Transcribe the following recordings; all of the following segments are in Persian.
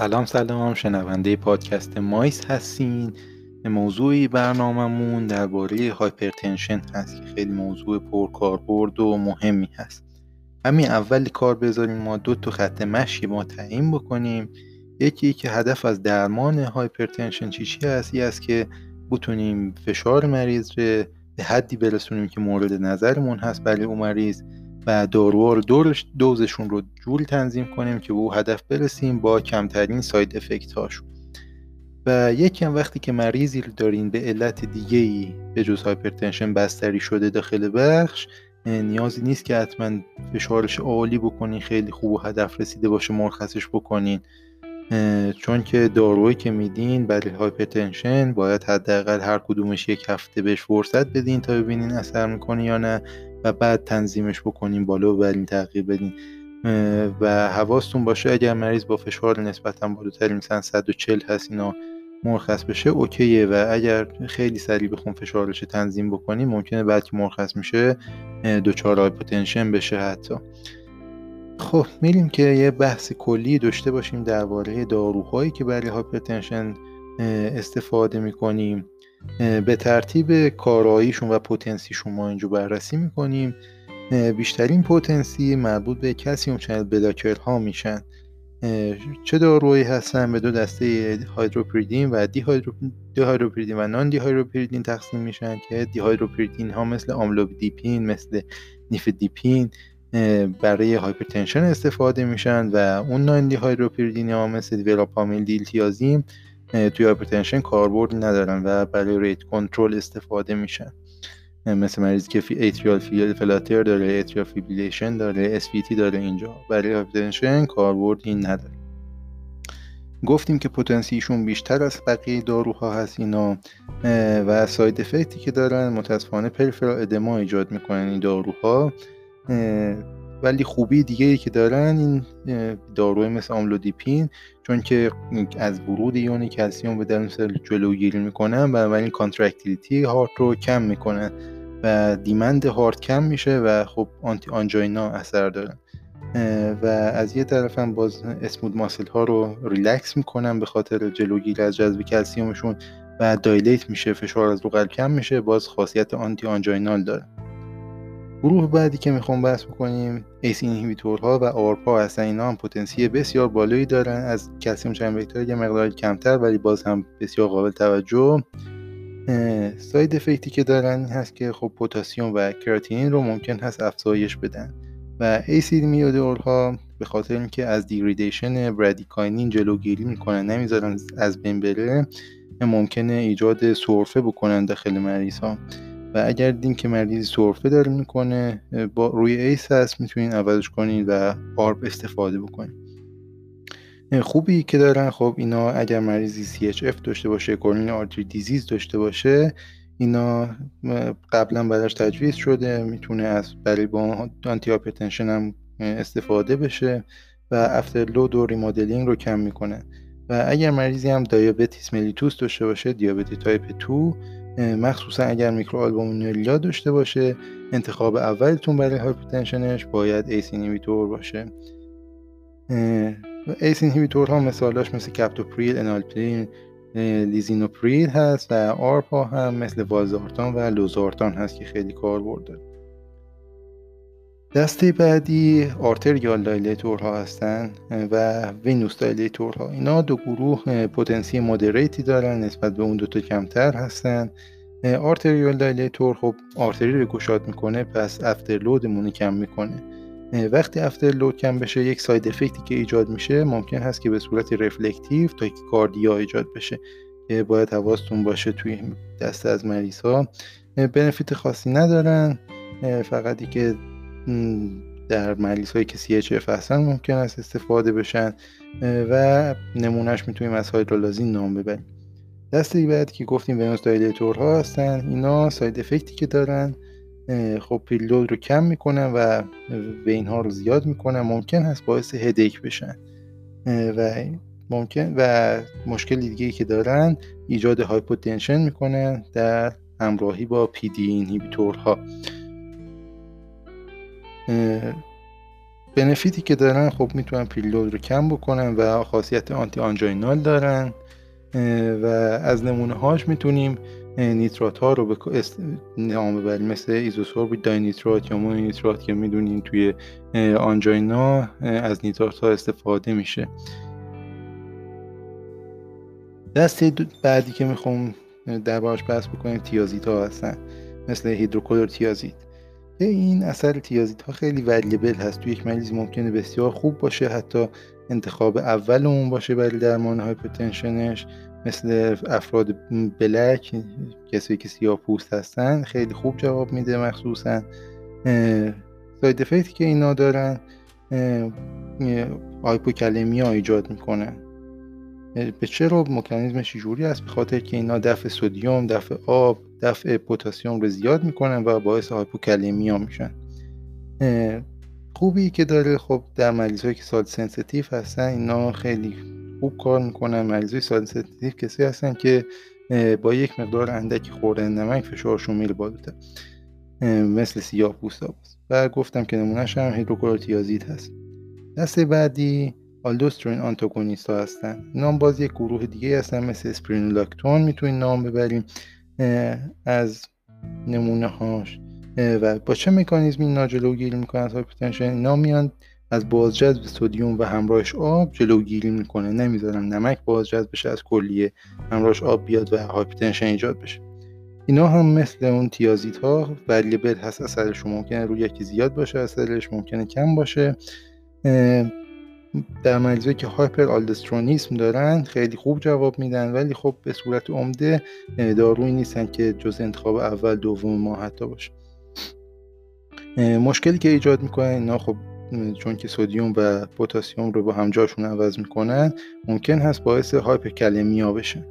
سلام سلام. شنونده پادکست مایس هستین. موضوعی برنامهمون درباره hypertension هست که خیلی موضوع پرکاربرد و مهمی هست. همین اول کار بذاریم ما دو تا خط مشی ما تعیین بکنیم. یکی که هدف از درمان hypertension چی چی هست؟ این است که بتونیم فشار مریض رو به حدی برسونیم که مورد نظرمون هست. برای اون مریض و داروها رو دوزشون رو جوری تنظیم کنیم که به او هدف برسیم با کمترین side effect هاشون و یکی هم وقتی که مریضی رو دارین به علت دیگه ای به جز hypertension بستری شده داخل بخش نیازی نیست که حتما فشارش عالی بکنین خیلی خوب و هدف رسیده باشه مرخصش بکنین. چون که دارویی که میدین برای hypertension باید حداقل هر کدومش یک هفته بهش فرصت بدین تا ببینین اثر می‌کنه یا نه. و بعد تنظیمش بکنیم بالا و تغییر بدین. و حواستون باشه اگر مریض با فشار نسبتا بالاتری مثلا 140 هست اینا مرخص بشه okay ه. و اگر خیلی سریع بخون فشارش تنظیم بکنیم ممکنه بعد که مرخص میشه دچار hypotension بشه حتی. خب میریم که یه بحث کلی داشته باشیم درباره داروهایی که برای hypertension استفاده می‌کنیم. به ترتیب کاراییشون و potency شون ما اینجا بررسی می‌کنیم. بیشترین potency مربوط به calcium channel blocker ها میشن. چه داروهایی هستن؟ به دو دسته hydropyridine و dihydropyridine و non-dihydropyridine تقسیم میشن که dihydropyridine ها مثل amlodipine مثل nifedipine برای hypertension استفاده میشن و اون non-dihydropyridine ها مثل verapamil diltiazem توی hypertension کاربردی ندارن و برای rate control استفاده میشن. مثل مریضی که atrial flutter داره atrial fibrillation داره SVT داره اینجا. برای hypertension کاربردی نداره. گفتیم که potency شون بیشتر از بقیه داروها هست اینا و side effect ی که دارن متاسفانه peripheral edema ایجاد می‌کنن این داروها. ولی خوبی دیگه ای که دارن این داروی مثل amlodipine چون که از ورود یون کلسیوم به درون cell جلوگیری می‌کنن بنابراین contractility heart رو کم می‌کنن و demand heart کم میشه و خب anti-angina اثر دارن. و از یه طرف هم باز smooth muscle ها رو ریلکس می‌کنن به خاطر جلوگیری از جذب کلسیومشون و dilate میشه فشار از رو قلب کم میشه باز خاصیت anti-anginal داره. گروه بعدی که می‌خوام بحث بکنیم ACE ها و ARB ها هستن. اینا هم پتانسیل بسیار بالایی دارن. از calcium channel یه مقدار کمتر ولی باز هم بسیار قابل توجه. side effect ی که دارن هست که خب پتاسیم و کراتینین رو ممکن هست افزایش بدن. و ACE inhibitor ها به خاطر اینکه از degradation bradykinin جلوگیری می‌کنن نمی‌ذارن از بین بره ممکنه ایجاد سرفه بکنن داخل مریض ها و اگر دیدین که مریضی سرفه داره می‌کنه با روی ACE هست می‌تونین عوضش کنین و ARB استفاده بکنین. خوبی که دارن خب اینا اگر مریضی CHF داشته باشه coronary artery disease داشته باشه اینا قبلا براش تجویز شده می‌تونه از برای با آنتی هم استفاده بشه و afterload و remodeling رو کم می‌کنه. و اگر مریضی هم diabetes mellitus داشته باشه diabetes type 2 مخصوصا اگر میکرو داشته باشه انتخاب اولتون برای hypertension ش باید ACE inhibitor باشه. ACE inhibitor ها مثالاش مثل captopril enalapril lisinopril هست و ARB ها هم مثل valsartan و losartan هست که خیلی کار برده دسته بعدی arterial dilator ها هستن و venous dilator ها اینا دو گروه potency moderate ی دارن نسبت به اون دوتا کمتر هستن. arterial dilator خب artery رو گشاد می‌کنه پس afterload مون کم می‌کنه. وقتی afterload کم بشه یک side effect ی که ایجاد میشه ممکن هست که به صورت reflective tachycardia ایجاد بشه که باید حواستون باشه توی دسته از مریض ها benefit خاصی ندارن فقط که در مریض هایی که CHF هستن ممکن است استفاده بشن و نمونهش می‌تونیم از hydralazine نام ببریم. دسته بعد که گفتیم venous dilator ها هستن اینا side effect ی که دارن خب preload رو کم می‌کنن و vein ها رو زیاد می‌کنن. ممکن هست باعث headache بشن. و ممکن و مشکل دیگه که دارن ایجاد hypotension می‌کنن در همراهی با PDE ها benefit ی که دارن خب می‌تونن preload رو کم بکنن و خاصیت antianginal دارن و از نمونه هاش می‌تونیم نیترات ها رو به نام ببریم. مثل ایزوسوربید دای نیترات یا مونی نیترات که می‌دونیم توی آنجاینا از نیترات ها استفاده میشه. دسته بعدی که می‌خوام دربارش بحث بکنیم تیازیت ها هستن. مثل هیدروکلور تیازیت این اثر تیازیت ها خیلی ولیبل هست. توی یک مریض ممکنه بسیار خوب باشه حتی انتخاب اول اون باشه برای درمان hypertension ش مثل افراد black کسایی که سیاه پوست هستن خیلی خوب جواب میده مخصوصا. side effect ی که اینا دارن hypokalemia ایجاد می‌کنن به چرا مکانیزمش جوری است به خاطر که اینا دفع sodium دفع آب دفع پتاسیم رو زیاد می‌کنن و باعث hypokalemia میشن. خوبی که داره. خب در مریض که salt sensitive هستن اینا خیلی خوب کار می‌کنن. مریض های salt sensitive کسی هستن که با یک مقدار اندکی خوردن نمک فشارشون میره بالاتر. مثل سیاه پوست و گفتم که نمونهش هم hydrochlorothiazide هست. دسته بعدی aldosterone antagonist ها هستن. نام باز یک گروه دیگه هستن مثل spironolactone. می‌تونین نام ببریم. از نمونه هاش و با چه مکانیزمی اینا جلوگیری می‌کنن؟ از hypertension اینا میان از بازجذب sodium و همراهش آب جلوگیری می‌کنه. نمی‌ذارن نمک بازجذب بشه از کلیه همراهش آب بیاد و hypertension ایجاد بشه. اینا هم مثل اون thiazide ها variable هست اثرش ممکنه روی یکی زیاد باشه اثرش ممکنه کم باشه. در مریضایی که hyperaldosteronism دارن خیلی خوب جواب میدن. ولی خب به صورت عمده دارویی نیستن که جز انتخاب اول دوم ما حتی باشه. مشکلی که ایجاد می‌کنن اینا خب چون که sodium و پتاسیم رو با هم جاشون عوض می‌کنن ممکن هست باعث hyperkalemia بشه.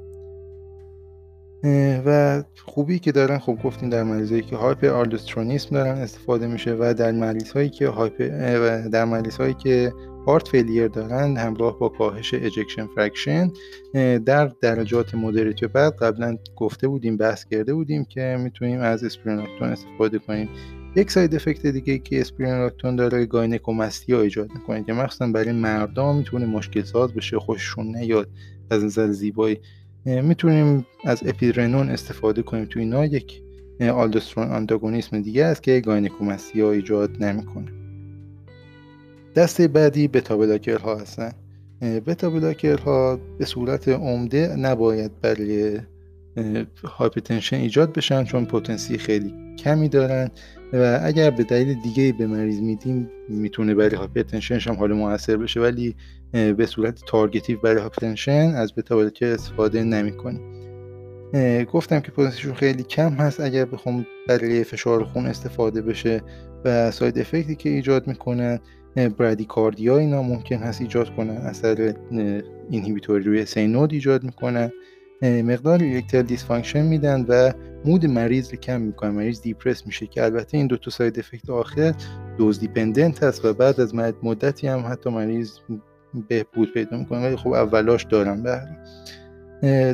و خوبی که دارن خب گفتیم در مریضایی که hyperaldosteronism دارن استفاده میشه و در مریض هایی که hyper در مریض هایی که heart failure دارن همراه با کاهش ejection fraction در درجات moderate به بعد قبلا گفته بودیم بحث کرده بودیم که می‌تونیم از spironolactone استفاده کنیم. یک side effect دیگه که spironolactone داره gynecomastia ایجاد می‌کنه که مخصوصا برای مردان می‌تونه مشکل ساز بشه خوششون نیاد از نظر زیبایی. می‌تونیم از eplerenone استفاده کنیم تو اینا. یک aldosterone antagonist دیگه است که gynecomastia ایجاد نمی‌کنه. دسته بعدی beta blocker ها هستن beta blocker ها به صورت عمده نباید برای hypertension ایجاد بشن چون potency خیلی کمی دارن و اگر به دلیل دیگه به مریض میدیم می‌تونه برای hypertension ش هم حال موثر بشه ولی به صورت targetive برای hypertension از beta blocker استفاده نمی‌کنیم. گفتم که potency شون خیلی کم هست. اگر بخوام برای فشار خون استفاده بشه و side effect ی که ایجاد می‌کنن bradycardia اینا ممکن هست ایجاد کنن اثر inhibitory روی SA node ایجاد می‌کنن مقدار erectile dysfunction میدن و mood مریض رو کم می‌کنن مریض depress میشه که البته این دو تا side effect آخر dose dependent هست و بعد از مدتی هم حتی مریض بهبود پیدا می‌کنه. ولی خب اولاش دارن به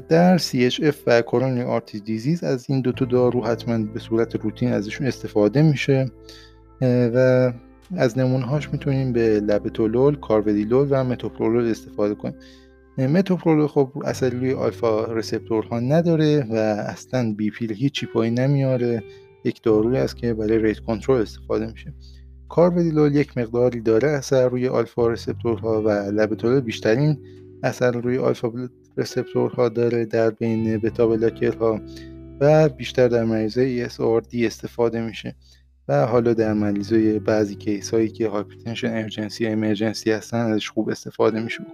در CHF و coronary artery disease از این دوتا دارو حتما به صورت روتین ازشون استفاده میشه و از نمونهاش می‌تونیم به لبتولول، کارودیلول و متوپرولول استفاده کنیم. متوپرولول خب اصلا روی آلفا رسپتورها نداره و اصلا بی پیل هیچی پایین نمیاره. یک داروی است که برای ریت کنترل استفاده میشه. کاربدیلول یک مقداری داره اثر روی آلفا رسپتورها و لبتولول بیشترین اثر روی آلفا رسپتورها داره در بین بتا بلاکرها و بیشتر در مریضای ESRD استفاده میشه و حالا در مریضای بعضی case هایی که hypertension urgency emergency هستن ازش خوب استفاده میشه.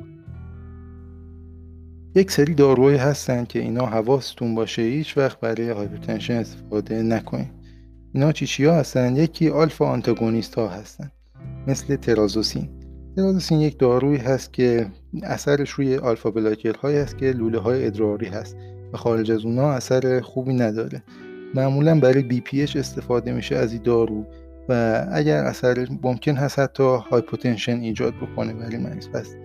یک سری داروهایی هستن که اینا حواستون باشه هیچ وقت برای hypertension استفاده نکنید اینا چی چی ها هستن؟ یکی alpha antagonist ها هستن مثل ترازوسین. ترازوسین یک دارویی هست که اثرش روی alpha blocker هایی هست که لوله های ادراری هست و خارج از اونا اثر خوبی نداره. معمولا برای BPH استفاده میشه از این دارو و اگر اثر ممکن هست حتی hypotension ایجاد بکنه برای مریض. پس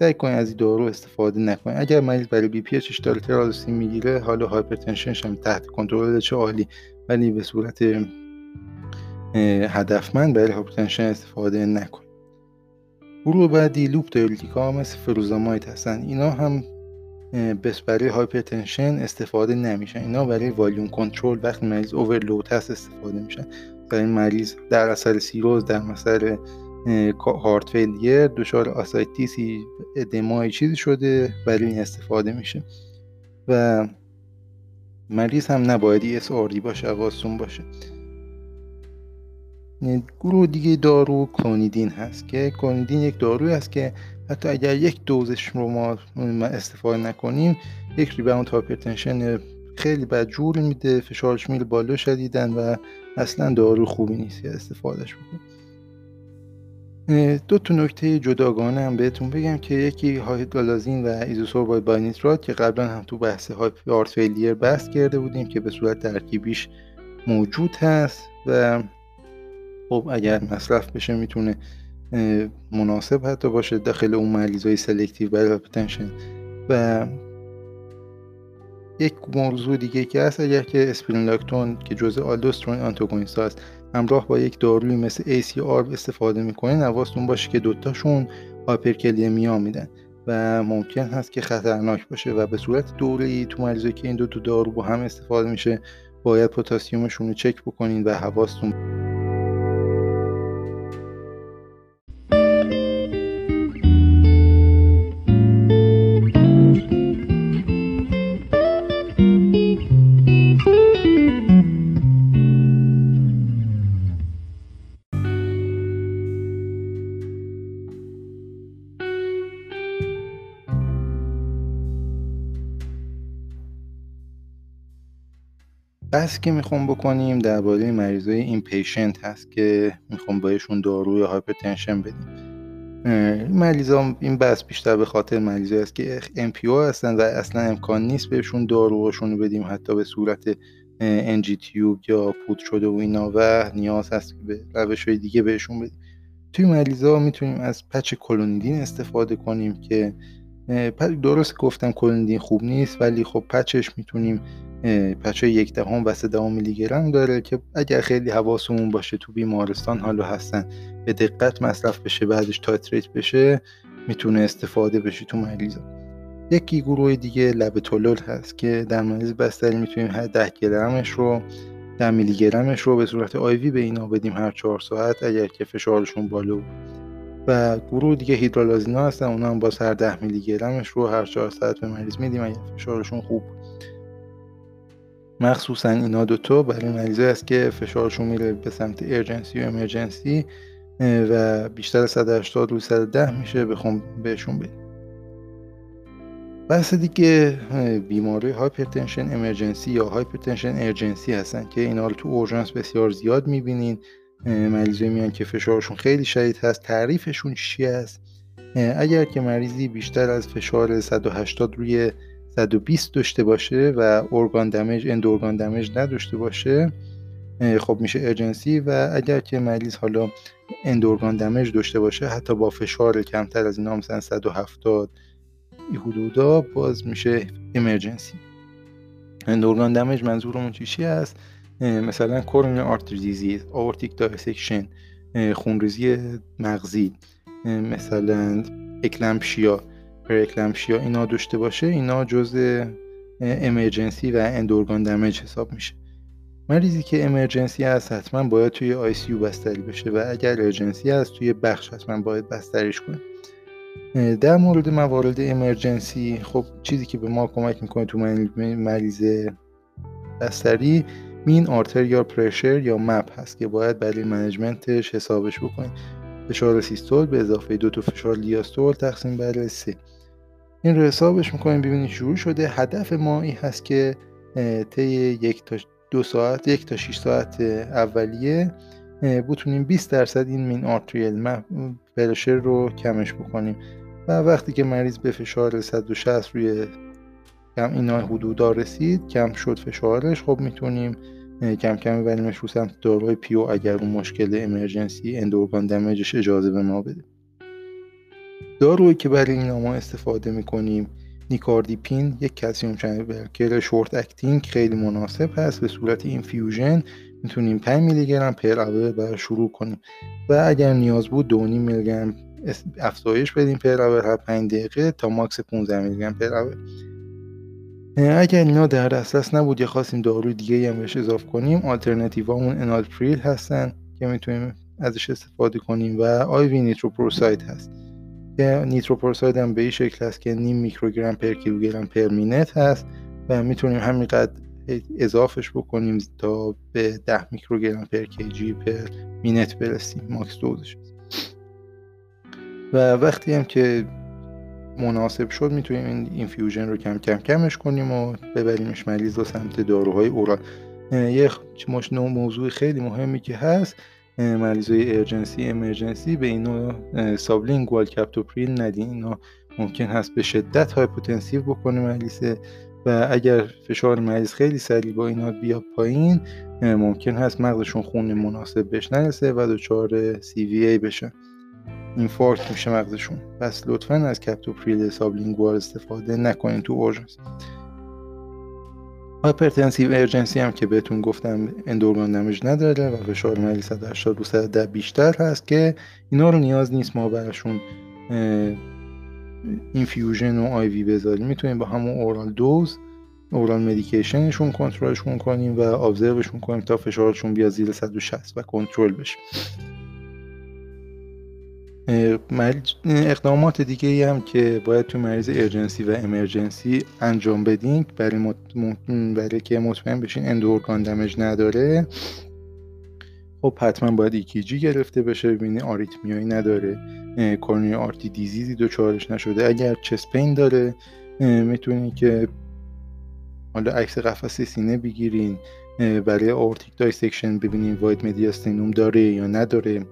سعی کنید از این دارو استفاده نکنید. اگر مریض برای BPH ش داره ترازوسین می‌گیره حالا hypertension ش هم تحت کنترل چه عالی. ولی به صورت هدفمند برای hypertension استفاده نکنیم گروه بعدی loop diuretic ا مثل فروزماید هستن. اینا هم بس برای hypertension استفاده نمیشن. اینا برای volume control وقتی مریض overload هست استفاده میشن. در این مریض در اثر سیروز در اثر heart failure دچار ascites ی ادمای چیزی شده برای این استفاده میشه. و مریض هم نباید ESRD باشه حواستون باشه. گروه دیگه دارو کلونیدین هست که کلونیدین یک داروی هست که حتی اگر یک دوزش رو ما استفاده نکنیم یک rebound hypertension خیلی بدجور میده فشارش میره بالا شدیدن و اصلا دارو خوبی نیست که استفادهش بکنیم. دو تا نکته جداگانه هم بهتون بگم که یکی هایدرالازین و ایزوسورباید دی‌نیترات که قبلا هم تو بحث heart failure بحث کرده بودیم که به صورت ترکیبیش موجود هست و خب اگر مصرف بشه می‌تونه مناسب حتی باشه داخل اون مریضای selective برای و یک موضوع دیگه که هست اگر که اسپیرونولاکتون که جزء aldosterone antagonist هست همراه با یک داروی مثل ACEI استفاده می‌کنین حواستون باشه که دوتاشون hyperkalemia میدن و ممکن هست که خطرناک باشه و به صورت دوره تو مریضایی که این دو تا دارو با هم استفاده میشه باید پتاسیمشون رو چک بکنین و حواستون بحثی که می‌خوام بکنیم درباره مریضای inpatient هست که می‌خوام بهشون داروی hypertension بدیم. مریضا این بحث بیشتر به خاطر مریضایی است که NPO هستن و اصلا امکان نیست بهشون داروهاشون بدیم حتی به صورت NG tube یا پودر شده و اینا و نیاز هست که به روش های دیگه بهشون بدیم. توی مریضا می‌تونیم از patch کلونیدین استفاده کنیم که درست گفتم کلونیدین خوب نیست ولی خب patch ش می‌تونیم patch ه یک دهم و سه دهم میلی گرم داره که اگر خیلی حواسمون باشه تو بیمارستان حالا هستن به دقت مصرف بشه بعدش titrate بشه می‌تونه استفاده بشه تو مریضا. یکی گروه دیگه لبتولول هست که در مریض بستری می‌تونیم هر ده گرمش رو ده میلی گرمش رو به صورت IV به اینا بدیم هر چهار ساعت اگر که فشارشون بالا و گروه دیگه هیدرالازینا هستن اونا هم باز هر ده میلی گرمش رو هر چهار ساعت به مریض میدیم اگر فشارشون خوب مخصوصا اینا دوتا برای مریضایی است که فشارشون میره به سمت urgency و emergency و بیشتر از 180 روی 110 میشه بخوام بهشون بدیم. بحث دیگه بیماری hypertension emergency یا hypertension urgency هستن که اینا رو تو اورژانس بسیار زیاد می‌بینین. مریضی میان که فشارشون خیلی شدید هست. تعریفشون چی است؟ اگر که مریضی بیشتر از فشار 180 روی 120 داشته باشه و ارگان دمیج اند ارگان دمیج نداشته باشه خب میشه ارجنسی و اگر که مریض حالا اند ارگان دمیج داشته باشه حتی با فشار کمتر از اینا مثلا 170 حدودا باز میشه امرجنسی اند ارگان دمیج منظورمون چی است مثلا coronary artery disease aortic dissection خونریزی مغزی مثلا eclampsia preeclampsia اینا داشته باشه اینا جز emergency و end organ damage حساب میشه. مریضی که emergency هست حتما باید توی ICU بستری بشه و اگر urgency هست توی بخش حتما باید بستریش کنیم در مورد موارد emergency خب چیزی که به ما کمک می‌کنه تو مریض بستری mean arterial pressure یا MAP هست که باید برای management ش حسابش بکنیم فشار سیستول به اضافه دو تا فشار دیاستول تقسیم بر سه. این رو حسابش می‌کنیم ببینید شروع شده. هدف ما این هست که طی یک تا دو ساعت یک تا 6 ساعت اولیه بتونیم 20 درصد این mean arterial pressure رو کمش بکنیم. و وقتی که مریض به فشار 160 روی کم اینا حدودا رسید کم شد فشارش خب می‌تونیم کم کم ببریمش رو سمت داروی PO اگر اون مشکل emergency end organ damage ش اجازه به ما بده. دارویی که برای این ما استفاده می‌کنیم نیکاردیپین یک calcium channel short acting خیلی مناسب هست. به صورت infusion می‌تونیم 5 میلی گرم per hour شروع کنیم. و اگر نیاز بود 2.5 میلی گرم افزایش بدیم per hour هر 5 دقیقه تا max 15 میلی گرم per hour اگر اینا در دسترس نبود یا خواستیم داروی دیگه هم بهش اضافه کنیم آلترناتیوامون انالپریل هستن که می‌تونیم ازش استفاده کنیم و IV نیتروپروساید هست. نیتروپروساید هم به این شکل هست که نیم میکروگرم per کیلوگرم per minute هست و می‌تونیم همینقدر اضافش بکنیم تا به 10 میکروگرم per kg per minute برسیم max dose ش و وقتی هم که مناسب شد می‌تونیم این infusion رو کم کم کمش کنیم و ببریمش مریض و سمت داروهای oral. یه موضوع خیلی مهمی که هست مریضای urgency emergency به اینا sublingual captopril ندین اینا ممکن هست به شدت hypotensive بکنه مریض. و اگر فشار مریض خیلی سریع با اینا بیاد پایین ممکن هست مغزشون خون مناسب بهش نرسه و دچار ای بشن infarct میشه مغزشون. پس لطفا از captopril sublingual استفاده نکنین تو اورژنس hypertensive urgency هم که بهتون گفتم end organ damage نداره و فشار مریض 180 رو 110 بیشتر هست که اینا رو نیاز نیست ما براشون infusion و IV بذاریم. می‌تونیم با همون oral dose oral medication شون کنترلشون کنیم و observe شون کنیم تا فشارشون بیاد زیر 160 و کنترل بشه. اقدامات دیگه ای هم که باید تو مریض urgency و emergency انجام بدیم برای, مط... برای که مطمئن بشین end organ damage نداره. خب حتما باید ECG گرفته بشه ببینی arrhythmia یی نداره coronary artery disease ی دچارش نشده. اگر chest pain داره می‌تونی که حالا عکس قفسه سینه بگیرین برای aortic dissection ببینین wide mediastinum داره یا نداره.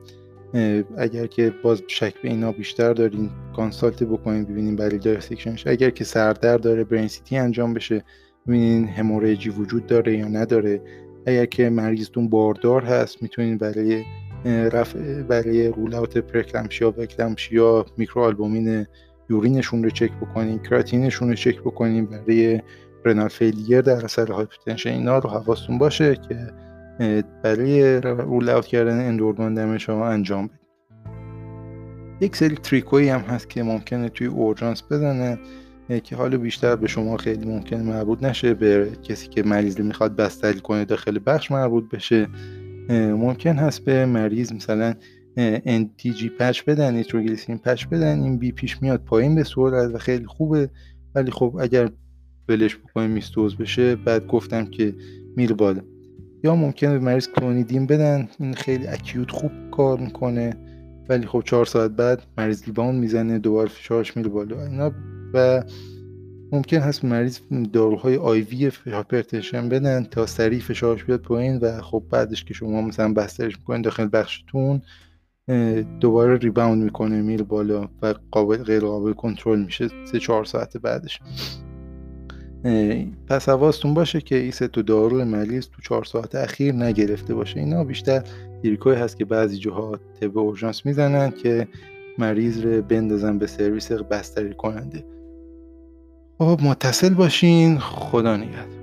اگر که باز شک به اینا بیشتر دارین consult بکنین ببینین برای dissection ش اگر که سردرد داره برین CT انجام بشه ببینین hemorrhage ی وجود داره یا نداره. اگر که مریضتون باردار هست می‌تونین برای رفع برای rule preeclampsia و eclampsia microalbumin urine شون رو چک بکنین کراتینشون رو چک بکنین برای renal failure در اثر hypertension اینا رو حواستون باشه که برای rule out کردن end organ damage شما انجام بدید. یک سری trick هایی هم هست که ممکنه توی اورژانس بزنه که حالا بیشتر به شما خیلی ممکنه مربوط نشه به کسی که مریض می‌خواد بستری کنه داخل بخش مربوط بشه. ممکن هست به مریض مثلا NTG patch بدن nitroglycerin patch بدن این BP ش میاد پایین به صورت و خیلی خوبه. ولی خب اگر ولش بکنیم miss dose بشه بعد گفتم که میره بالا. یا ممکنه به مریض clonidine بدن. این خیلی acute خوب کار می‌کنه. ولی خب چهار ساعت بعد مریض rebound می‌زنه دوباره فشارش میره بالا. اینا و ممکن هست مریض داروهای IV hypertension بدن تا سریع فشارش بیاد پایین و خب بعدش که شما مثلا بسترش می‌کنین داخل بخشتون دوباره ریباوند می‌کنه میره بالا و قابل غیر قابل کنترل میشه سه چهار ساعت بعدش. پس حواستون باشه که این سه تو دارو مریض تو چهار ساعت اخیر نگرفته باشه. اینا بیشتر دیرکوی هست که بعضی جاها طب اورژانس می‌زنن که مریض رو بندازن به سرویس بستری کننده. خب متصل باشین. خدا نگهدار.